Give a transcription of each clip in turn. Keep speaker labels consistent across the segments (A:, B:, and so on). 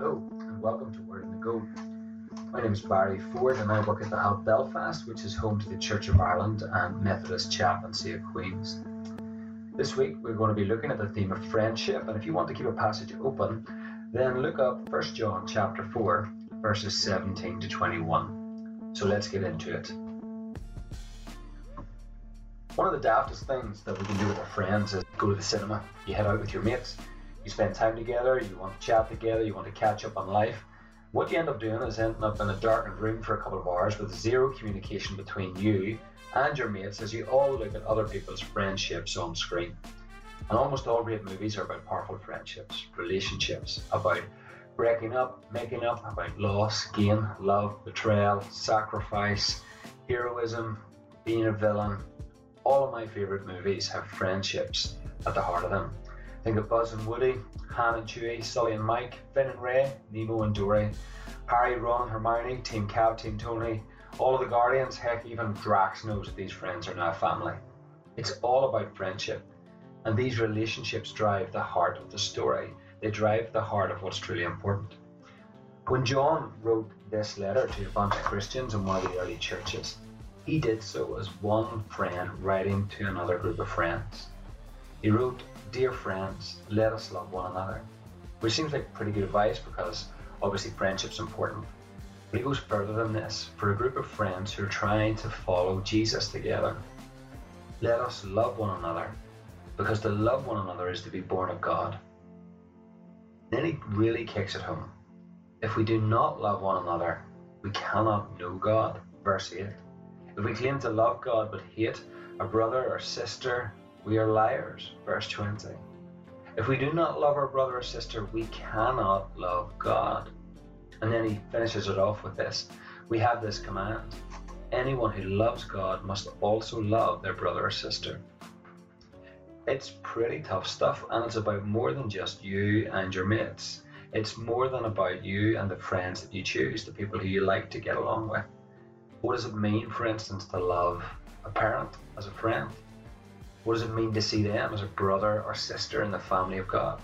A: Hello, and welcome to Word in the Go. My name is Barry Ford, and I work at the Hub Belfast, which is home to the Church of Ireland and Methodist Chaplaincy of Queens. This week, we're going to be looking at the theme of friendship, and if you want to keep a passage open, then look up 1 John chapter 4, verses 17 to 21. So let's get into it. One of the daftest things that we can do with our friends is go to the cinema. You head out with your mates you spend time together, you want to chat together, you want to catch up on life. What you end up doing is ending up in a darkened room for a couple of hours with zero communication between you and your mates as you all look at other people's friendships on screen. And almost all great movies are about powerful friendships, relationships, about breaking up, making up, about loss, gain, love, betrayal, sacrifice, heroism, being a villain. All of my favourite movies have friendships at the heart of them. Think of Buzz and Woody, Han and Chewie, Sully and Mike, Finn and Rey, Nemo and Dory, Harry, Ron Hermione, Team Cap, Team Tony, all of the Guardians, heck, even Drax knows that these friends are now family. It's all about friendship, and these relationships drive the heart of the story. They drive the heart of what's truly important. When John wrote this letter to a bunch of Christians in one of the early churches, he did so as one friend writing to another group of friends. He wrote Dear friends, let us love one another. Which seems like pretty good advice because obviously friendship's important. But he goes further than this for a group of friends who are trying to follow Jesus together. Let us love one another because to love one another is to be born of God. Then he really kicks it home. If we do not love one another, we cannot know God. Verse 8. If we claim to love God but hate a brother or sister, we are liars. Verse 20. If we do not love our brother or sister, we cannot love God. And then he finishes it off with this We have this command anyone who loves God must also love their brother or sister. It's pretty tough stuff, and it's about more than just you and your mates. It's more than about you and the friends that you choose, the people who you like to get along with. What does it mean, for instance, to love a parent as a friend? What does it mean to see them as a brother or sister in the family of God?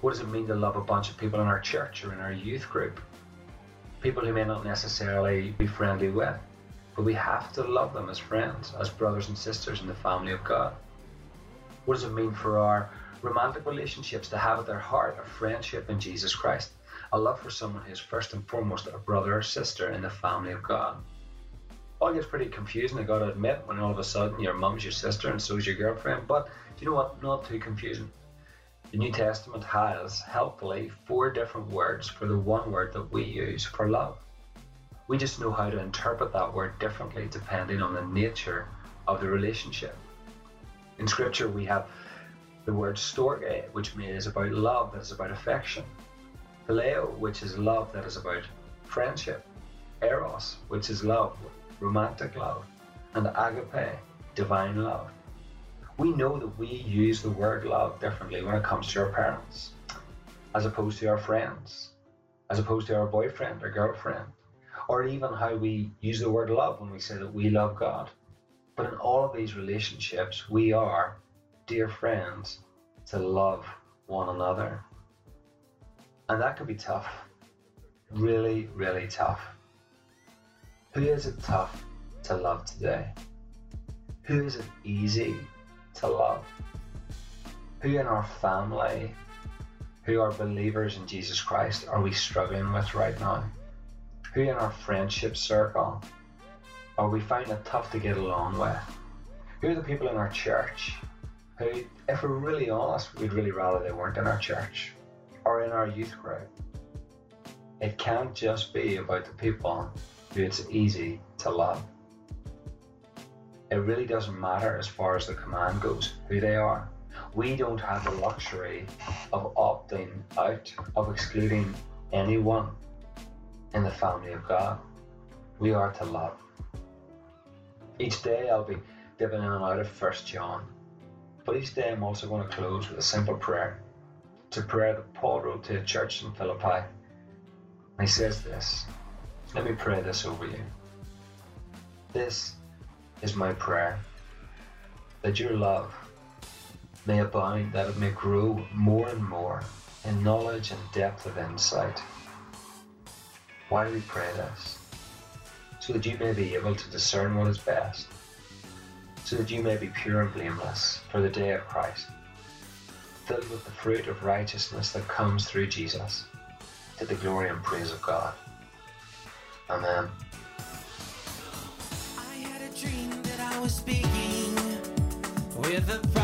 A: What does it mean to love a bunch of people in our church or in our youth group? People who may not necessarily be friendly with, but we have to love them as friends, as brothers and sisters in the family of God. What does it mean for our romantic relationships to have at their heart a friendship in Jesus Christ, a love for someone who is first and foremost a brother or sister in the family of God? All gets pretty confusing, I gotta admit, when all of a sudden your mum's your sister and so's your girlfriend. But you know what? Not too confusing. The New Testament has, helpfully, four different words for the one word that we use for love. We just know how to interpret that word differently depending on the nature of the relationship. In Scripture, we have the word storge, which is about love, that is about affection. Phileo, which is love that is about friendship. Eros, which is love romantic love, and agape, divine love. We know that we use the word love differently when it comes to our parents, as opposed to our friends, as opposed to our boyfriend or girlfriend, or even how we use the word love when we say that we love God. But in all of these relationships, we are, dear friends, to love one another. And that can be tough. Really, really tough. Who is it tough to love today? Who is it easy to love? Who in our family, who are believers in Jesus Christ, are we struggling with right now? Who in our friendship circle are we finding it tough to get along with? Who are the people in our church who, if we're really honest, we'd really rather they weren't in our church or in our youth group? It can't just be about the people it's easy to love. It really doesn't matter as far as the command goes who they are. We don't have the luxury of opting out, of excluding anyone in the family of God. We are to love. Each day I'll be dipping in and out of First John, but each day I'm also going to close with a simple prayer. It's a prayer that Paul wrote to a church in Philippi. He says this let me pray this over you. This is my prayer that your love may abound, that it may grow more and more in knowledge and depth of insight. Why do we pray this? So that you may be able to discern what is best, so that you may be pure and blameless for the day of Christ, filled with the fruit of righteousness that comes through Jesus, to the glory and praise of God. Amen.
B: I had a dream that I was speaking with a